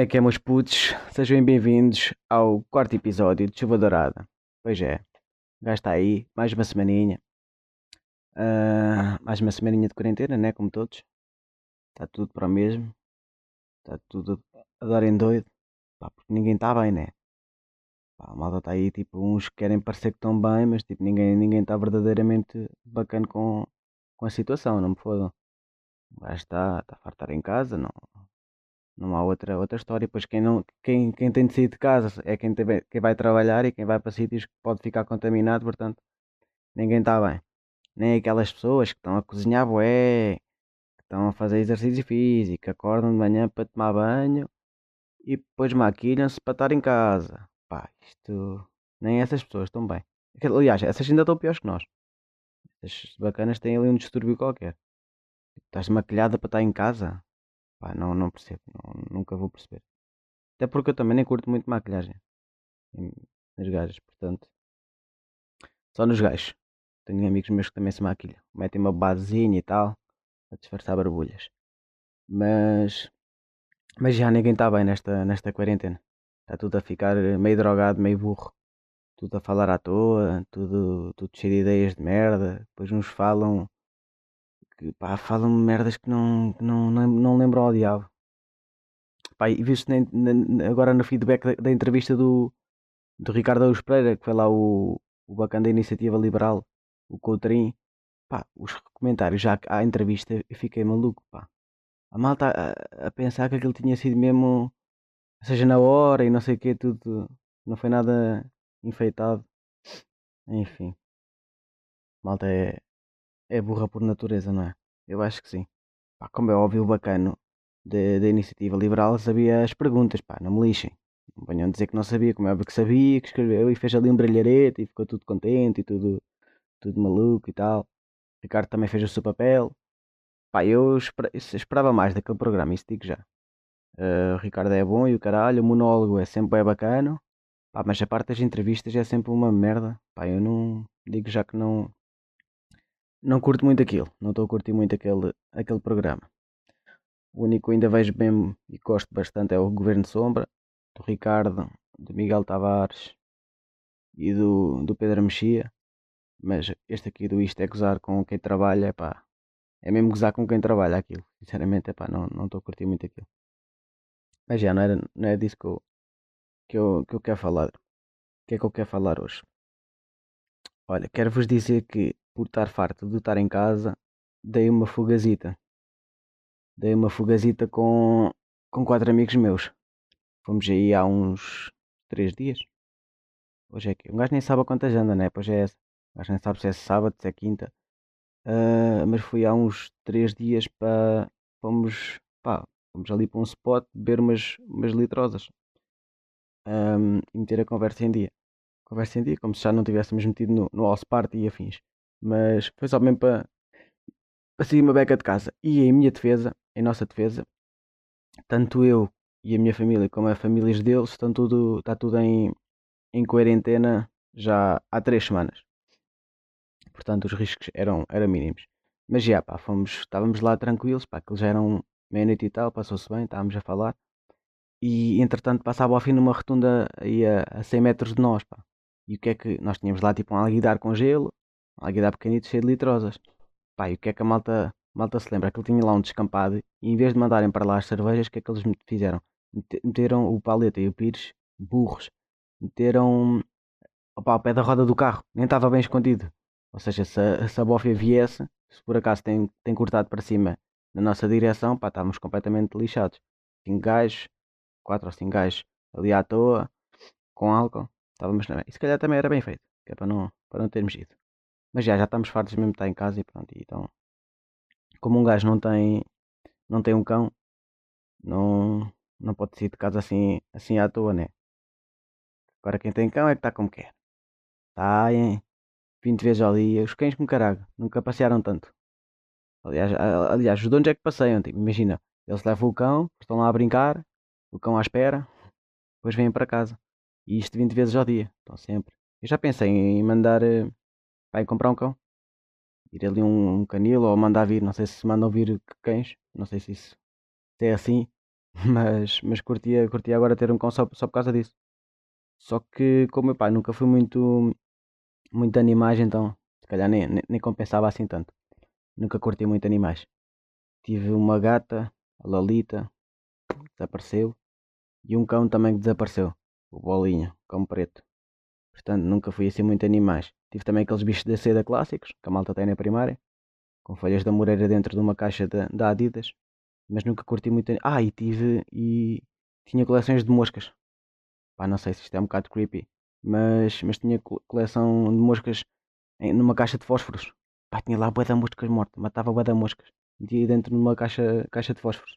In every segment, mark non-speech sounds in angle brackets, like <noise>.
Como é que é, meus putos? Sejam bem-vindos ao quarto episódio de Chuva Dourada. Pois é, gajo está aí, mais uma semaninha. Ah, mais uma semaninha de quarentena, né? Como todos. Está tudo para o mesmo. Está tudo a dar em doido. Pá, porque ninguém está bem, né? Pá, a malta está aí, tipo, uns querem parecer que estão bem, mas tipo, ninguém ninguém está verdadeiramente bacana com, com a situação, não me fodam. O gajo está, está a fartar em casa, não, não há outra, outra história. Pois quem, não, quem, quem tem de sair de casa é quem, tem, quem vai trabalhar e quem vai para sítios que pode ficar contaminado, portanto, ninguém está bem. Nem aquelas pessoas que estão a cozinhar bué, que estão a fazer exercício físico, acordam de manhã para tomar banho e depois maquilham-se para estar em casa. Pá, isto. Nem essas pessoas estão bem. Aliás, essas ainda estão piores que nós. Essas bacanas têm ali um distúrbio qualquer. Estás maquilhada para estar em casa? Pá, não, não percebo. Não, nunca vou perceber. Até porque eu também nem curto muito maquilhagem. Nas gajas, portanto. Só nos gajos. Tenho amigos meus que também se maquilham. Metem uma basezinha e tal. A disfarçar barbulhas. Mas. Mas já ninguém está bem nesta, nesta quarentena. Está tudo a ficar meio drogado, meio burro. Tudo a falar à toa, tudo, tudo cheio de ideias de merda. Depois uns falam que pá, falam merdas que não, não, não, não lembram ao diabo. Pá, e viu-se agora no feedback da, da, entrevista do, do Ricardo Aus Pereira, que foi lá o, o bacana da iniciativa liberal, o Coutrin, pá, os comentários já à entrevista eu fiquei maluco, pá. A malta a, a pensar que aquilo tinha sido mesmo, seja na hora e não sei o que, tudo, não foi nada enfeitado. Enfim, malta é, é burra por natureza, não é? Eu acho que sim. Pá, como é óbvio, o bacano da iniciativa liberal sabia as perguntas, pá, não me lixem. Não venham dizer que não sabia, como é óbvio que sabia, que escreveu e fez ali um brilharete e ficou tudo contente e tudo, tudo maluco e tal. Ricardo também fez o seu papel. Pá, eu esperava mais daquele programa, isso digo já. Uh, o Ricardo é bom e o caralho, o monólogo é sempre bem bacana. Pá, mas a parte das entrevistas é sempre uma merda. Pá, eu não digo já que não, não curto muito aquilo, não estou a curtir muito aquele, aquele programa. O único que ainda vejo bem e gosto bastante é o Governo Sombra, do Ricardo, do Miguel Tavares e do, do Pedro Mexia. Mas este aqui do Isto é Gozar com quem trabalha, é pá, é mesmo gozar com quem trabalha aquilo. <laughs> Sinceramente, é pá, não estou a curtir muito aquilo. Mas já, não, era, não é disso que eu, que, eu, que eu quero falar. O que é que eu quero falar hoje? Olha, quero-vos dizer que por estar farto de estar em casa, dei uma fugazita. Dei uma fugazita com, com quatro amigos meus. Fomos aí há uns três dias. Hoje é que um gajo nem sabe a quantas anda, né? Pois é essa. Um gajo nem sabe se é sábado, se é quinta. Uh, mas fui há uns três dias para. Fomos. Pá, fomos ali para um spot beber umas, umas litrosas. Um, e meter a conversa em dia. Conversa em dia, como se já não tivéssemos metido no, no House Party e afins. Mas foi só mesmo para, para sair uma beca de casa. E em minha defesa, em nossa defesa, tanto eu e a minha família como as famílias deles estão tudo, está tudo em, em quarentena já há três semanas. Portanto, os riscos eram, eram mínimos. Mas já, pá, fomos, estávamos lá tranquilos, pá, que eles já eram meia-noite e tal, passou-se bem, estávamos a falar. E entretanto passava ao fim numa rotunda aí a, a 100 metros de nós, pá. E o que é que nós tínhamos lá tipo um alguidar com gelo Alguidar pequenito cheio de litrosas. Pá, e o que é que a malta, malta se lembra? Aquilo tinha lá um descampado e em vez de mandarem para lá as cervejas, o que é que eles fizeram? Meteram o Paleta e o Pires, burros, meteram opa, ao pé da roda do carro, nem estava bem escondido. Ou seja, se a, se a viesse, se por acaso tem, tem cortado para cima na nossa direção, pá, estávamos completamente lixados. Cinco gajos, quatro ou cinco gajos ali à toa, com álcool, estávamos na E se calhar também era bem feito, que é para não, para não termos ido. Mas já, já estamos fartos mesmo de estar em casa e pronto. Então, como um gajo não tem, não tem um cão, não, não pode sair de casa assim, assim à toa, né? Agora quem tem cão é que está como quer. Saem 20 vezes ao dia. Os cães com caralho, nunca passearam tanto. Aliás, aliás os donos é que passeiam. Tipo, imagina, eles levam o cão, estão lá a brincar, o cão à espera, depois vêm para casa. E isto 20 vezes ao dia. Estão sempre. Eu já pensei em mandar eh, vai comprar um cão. Ir ali um, um canil ou mandar vir, não sei se mandam vir cães, não sei se isso se é assim. <laughs> Mas, mas curtia, curtia agora ter um cão só, só por causa disso. Só que, como meu pai nunca fui muito, muito animais, então se calhar nem, nem, nem compensava assim tanto. Nunca curti muito animais. Tive uma gata, a Lalita, desapareceu. E um cão também que desapareceu, o Bolinha, cão preto. Portanto, nunca fui assim muito animais. Tive também aqueles bichos da seda clássicos, que a malta tem na primária, com folhas da moreira dentro de uma caixa da Adidas. Mas nunca curti muito. Ah, e tive. E tinha coleções de moscas. Pá, não sei se isto é um bocado creepy. Mas, mas tinha coleção de moscas em, numa caixa de fósforos. Pá, tinha lá bué de moscas mortas. Matava bué de moscas. Metia dentro de uma caixa, caixa de fósforos.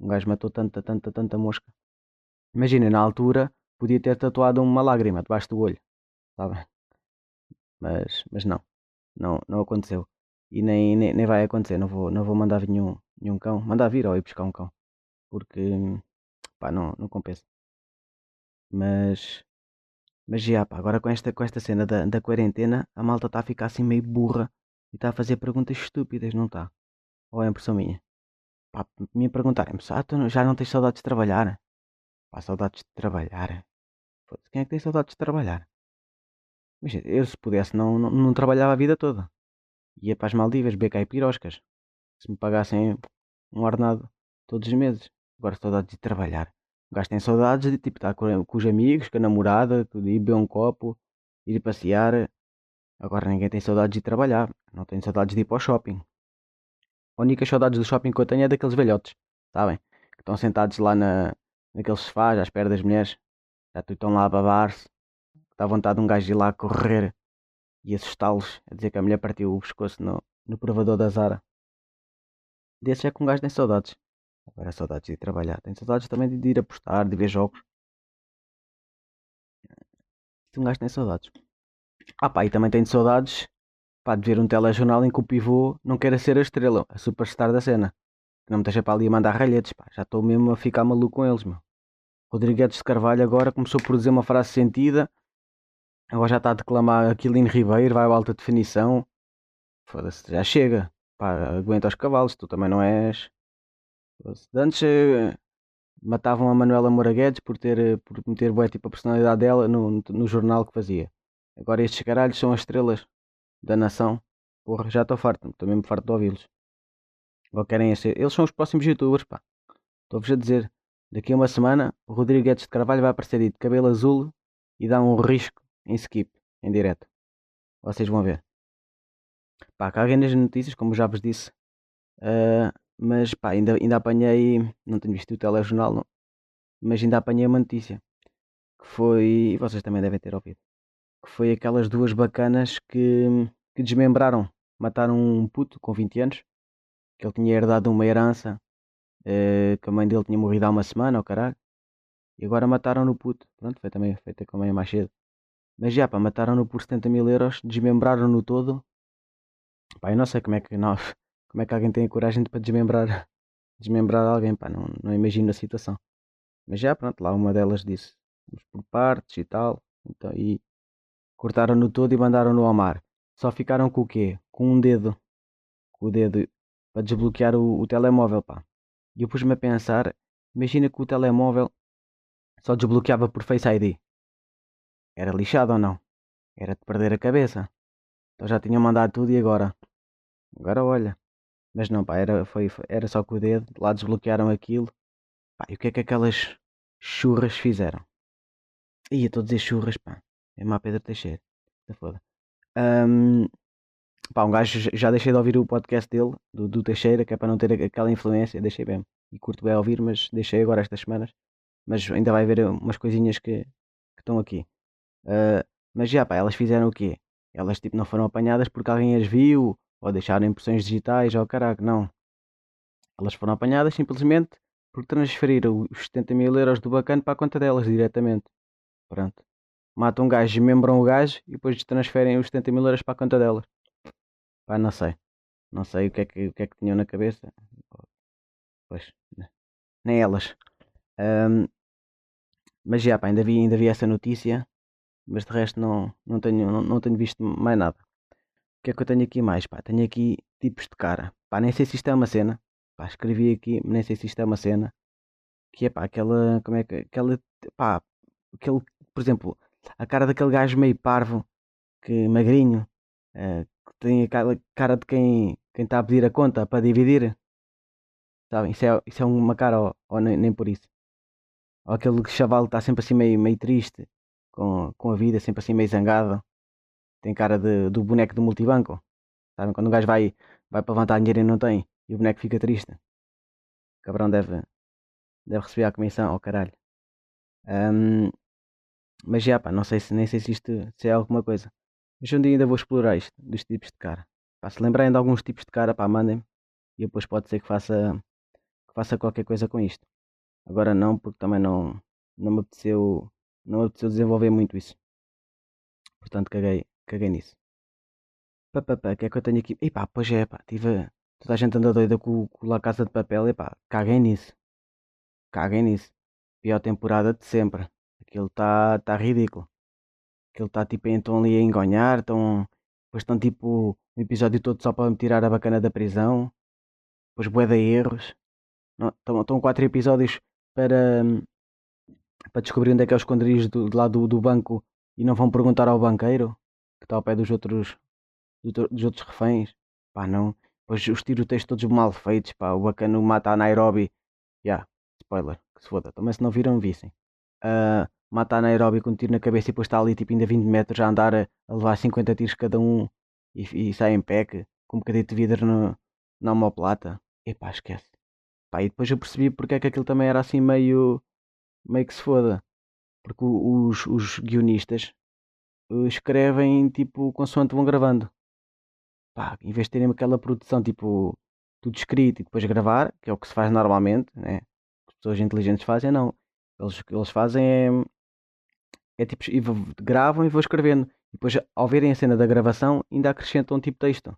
Um gajo matou tanta, tanta, tanta mosca. Imagina, na altura podia ter tatuado uma lágrima debaixo do olho. Sabe? Mas, mas não. Não, não aconteceu. E nem, nem, nem vai acontecer. Não vou, não vou mandar vir nenhum, nenhum cão. Mandar vir ou ir buscar um cão. Porque pá, não, não compensa. Mas. Mas já, pá, agora com esta, com esta cena da, da quarentena, a malta está a ficar assim meio burra e está a fazer perguntas estúpidas, não está? Ou é impressão minha? Pá, me perguntarem-me, ah, já não tens saudades de trabalhar? Pá, saudades de trabalhar? Quem é que tem saudades de trabalhar? Mas eu se pudesse não, não, não trabalhava a vida toda. Ia para as Maldivas, beber caipiroscas. Se me pagassem um ordenado todos os meses. Agora saudades de trabalhar. O gajo tem saudades de tipo estar com, com os amigos, com a namorada, de ir beber um copo, ir passear. Agora ninguém tem saudades de trabalhar. Não tenho saudades de ir para o shopping. A única saudades do shopping que eu tenho é daqueles velhotes, sabem? Que estão sentados lá na, naqueles sofás à espera das mulheres. Já estão lá a babar-se. Dá vontade de um gajo ir lá a correr e assustá-los, a dizer que a mulher partiu o pescoço no, no provador da Zara. Desses é que um gajo tem saudades. Agora saudades de trabalhar. Tem saudades também de ir apostar, de ver jogos. Um gajo tem saudades. Ah pá, e também tenho saudades pá, de ver um telejornal em que o pivô não queira ser a estrela, a superstar da cena. Que não me deixa para ali a mandar ralhetes, pá. Já estou mesmo a ficar maluco com eles, meu. Rodrigues de Carvalho agora começou por dizer uma frase sentida. Agora já está a declamar Aquilino Ribeiro, vai a alta definição. Foda-se, já chega. Pá, aguenta os cavalos, tu também não és. Antes eh, matavam a Manuela Moura Guedes por ter, eh, por meter bué, tipo, a personalidade dela no, no jornal que fazia. Agora estes caralhos são as estrelas da nação. Porra, já estou farto, estou mesmo farto de ouvi-los. Agora querem ser. Eles são os próximos youtubers, pá. Estou-vos a dizer. Daqui a uma semana, o Rodrigo Guedes de Carvalho vai aparecer de cabelo azul e dá um risco em skip, em direto. Vocês vão ver. Pá, caguem nas notícias, como já vos disse. Uh, mas pá, ainda, ainda apanhei. Não tenho visto o telejornal, não. Mas ainda apanhei uma notícia. Que foi. Vocês também devem ter ouvido. Que foi aquelas duas bacanas que, que desmembraram. Mataram um puto com 20 anos. Que ele tinha herdado uma herança. Uh, que a mãe dele tinha morrido há uma semana, ao caralho. E agora mataram no puto. Pronto, foi também feita com a mãe mais cedo. Mas já, pá, mataram-no por 70 mil euros, desmembraram-no todo. Pá, eu não sei como é que não, <laughs> como é que alguém tem a coragem de, para desmembrar, <laughs> desmembrar alguém, pá, não, não imagino a situação. Mas já, pronto, lá uma delas disse, vamos por partes e tal, então, e cortaram-no todo e mandaram-no ao mar. Só ficaram com o quê? Com um dedo, com o dedo, para desbloquear o, o telemóvel, pá. E eu pus-me a pensar, imagina que o telemóvel só desbloqueava por Face ID. Era lixado ou não? Era de perder a cabeça. Então já tinham mandado tudo e agora? Agora olha. Mas não, pá, era, foi, era só com o dedo. Lá desbloquearam aquilo. Pá, e o que é que aquelas churras fizeram? Ia a dizer churras, pá. É má Pedro Teixeira. Tá foda. Um, pá, um gajo já deixei de ouvir o podcast dele, do, do Teixeira, que é para não ter aquela influência. Deixei bem. E curto bem a ouvir, mas deixei agora estas semanas. Mas ainda vai haver umas coisinhas que, que estão aqui. Uh, mas já, pá, elas fizeram o quê? Elas tipo não foram apanhadas porque alguém as viu ou deixaram impressões digitais ou caraca, não. Elas foram apanhadas simplesmente por transferiram os 70 mil euros do bacana para a conta delas diretamente. Pronto. Matam um gajo, membram o gajo e depois transferem os 70 mil euros para a conta delas. Pá, não sei. Não sei o que é que, o que, é que tinham na cabeça. Pois, nem elas. Um, mas já, pá, ainda vi, ainda vi essa notícia mas de resto não, não, tenho, não, não tenho visto mais nada. O que é que eu tenho aqui mais? Pá, tenho aqui tipos de cara. Pá, nem sei se isto é uma cena. Pá, escrevi aqui, nem sei se isto é uma cena. que é pá, aquela, como é que, aquela, pá, aquele, por exemplo, a cara daquele gajo meio parvo, que magrinho, que tem aquela cara de quem quem está a pedir a conta para dividir, sabem? Isso é, isso é uma cara ou, ou nem, nem por isso. Ou aquele chaval está sempre assim meio, meio triste com, com a vida, sempre assim meio zangado, tem cara de, do boneco do multibanco, sabem? Quando o gajo vai, vai para levantar dinheiro e não tem, e o boneco fica triste. O cabrão deve, deve receber a comissão, oh caralho. Ahm, mas já pá, não sei se nem sei se isto se é alguma coisa. Mas um dia ainda vou explorar isto, dos tipos de cara. Pá, se lembrarem de alguns tipos de cara, pá, mandem-me. E depois pode ser que faça, que faça qualquer coisa com isto. Agora não, porque também não, não me apeteceu, não me apeteceu desenvolver muito isso. Portanto, caguei, caguei nisso. Pá, pá, pá, que é que eu tenho aqui? E pá, pois é, pá, tive, toda a gente anda doida com, com a Casa de Papel, e pá, caguei nisso. Caguei nisso. Pior temporada de sempre. Aquilo está tá ridículo. Aquilo está tipo, então ali a engonhar, estão, depois estão tipo um episódio todo só para me tirar a bacana da prisão. Depois bué de erros. Estão, estão quatro episódios para, para descobrir onde é que é o esconderijo do, de lá do, do banco e não vão perguntar ao banqueiro que está ao pé dos outros, dos outros reféns. Pá, não. Depois os tiroteios todos mal feitos, pá. O bacano mata a Nairobi. Já, yeah, spoiler, que se foda. Também se não viram, vissem. Uh, mata a Nairobi com um tiro na cabeça e depois está ali tipo ainda 20 metros a andar a, a levar 50 tiros cada um e, e sai em pack com um bocadinho de vidro no, na homoplata. Epá, esquece. Pá, e depois eu percebi porque é que aquilo também era assim meio, meio que se foda. Porque os, os guionistas eh, escrevem tipo consoante vão gravando. Pá, em vez de terem aquela produção tipo tudo escrito e depois gravar, que é o que se faz normalmente, né? As pessoas inteligentes fazem, não. Eles, que eles fazem é, é tipo, e gravam e vão escrevendo. E depois, ao verem a cena da gravação, ainda acrescentam tipo texto.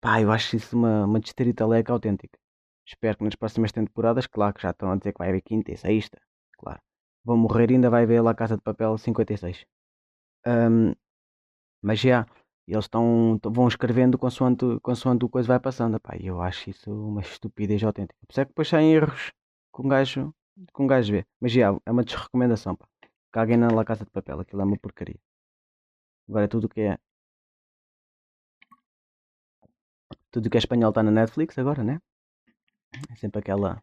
Pá, eu acho isso uma, uma leca autêntica. Espero que nas próximas temporadas, claro que já estão a dizer que vai haver quinta e sexta, claro. Vão morrer ainda vai haver lá Casa de Papel 56. Um, mas já, eles estão, vão escrevendo consoante, consoante o coisa vai passando. Pá, eu acho isso uma estupidez autêntica. Por é que depois saem erros com um gajo, com um gajo vê. Mas já, é uma desrecomendação, pá. Caguem na La Casa de Papel, aquilo é uma porcaria. Agora é tudo o que é. Tudo o que é espanhol está na Netflix agora, né? É sempre aquela,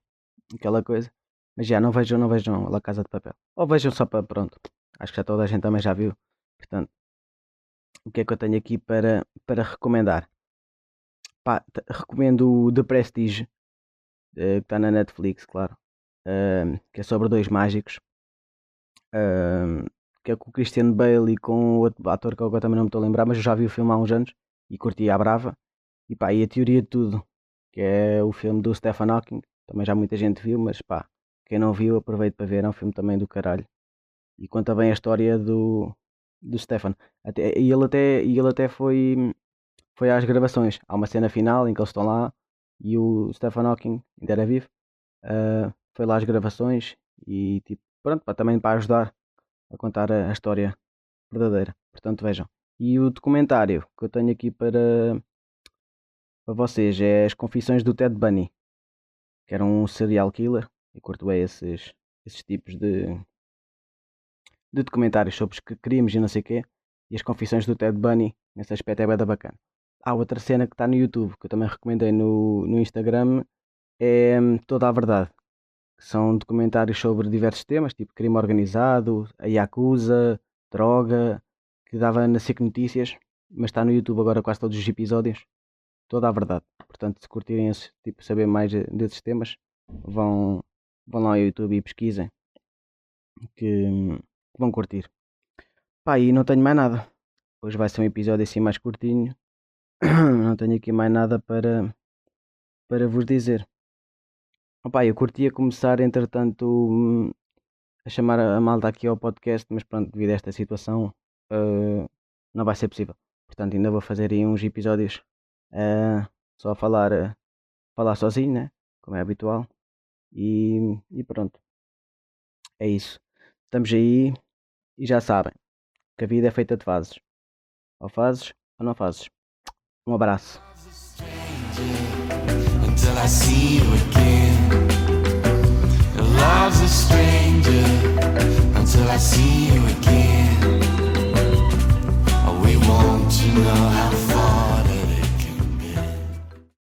aquela coisa. Mas já não vejam, não vejam La Casa de Papel. Ou vejam só para pronto. Acho que já toda a gente também já viu. Portanto, o que é que eu tenho aqui para, para recomendar? Pá, recomendo o The Prestige, uh, que está na Netflix, claro. Uh, que é sobre dois mágicos. Que é com o Christian Bale e com outro ator que agora também não me estou a lembrar, mas eu já vi o filme há uns anos e curti a brava. E pá, e a teoria de tudo, que é o filme do Stephen Hawking, também já muita gente viu, mas pá, quem não viu, aproveite para ver, é um filme também do caralho. E conta bem a história do, do Stefan. Até, e ele até, e ele até foi, foi às gravações. Há uma cena final em que eles estão lá e o Stephen Hawking, ainda era vivo, uh, foi lá às gravações e tipo, pronto, para, também para ajudar a contar a, a história verdadeira. Portanto, vejam. E o documentário que eu tenho aqui para, para vocês é As Confissões do Ted Bunny, que era um serial killer. E curto bem esses, esses tipos de, de documentários sobre crimes e não sei o quê. E as confissões do Ted Bunny, nesse aspecto é bem bacana. Há outra cena que está no YouTube, que eu também recomendei no, no Instagram, é hum, Toda a Verdade são documentários sobre diversos temas, tipo crime organizado, a Yakuza, droga, que dava na SIC Notícias, mas está no YouTube agora quase todos os episódios, toda a verdade. Portanto, se curtirem esse, tipo, saber mais desses temas, vão, vão lá ao YouTube e pesquisem, que, que vão curtir. Pá, e não tenho mais nada. Hoje vai ser um episódio assim mais curtinho. <clears throat> não tenho aqui mais nada para, para vos dizer. Opa, eu curtia começar, entretanto, hum, a chamar a malta aqui ao podcast, mas pronto, devido a esta situação, uh, não vai ser possível. Portanto, ainda vou fazer aí uns episódios uh, só a falar, uh, falar sozinho, né? Como é habitual. E, e pronto. É isso. Estamos aí e já sabem que a vida é feita de fases. Ou fazes ou não fazes. Um abraço. love's a stranger until I see you again. We want to know how.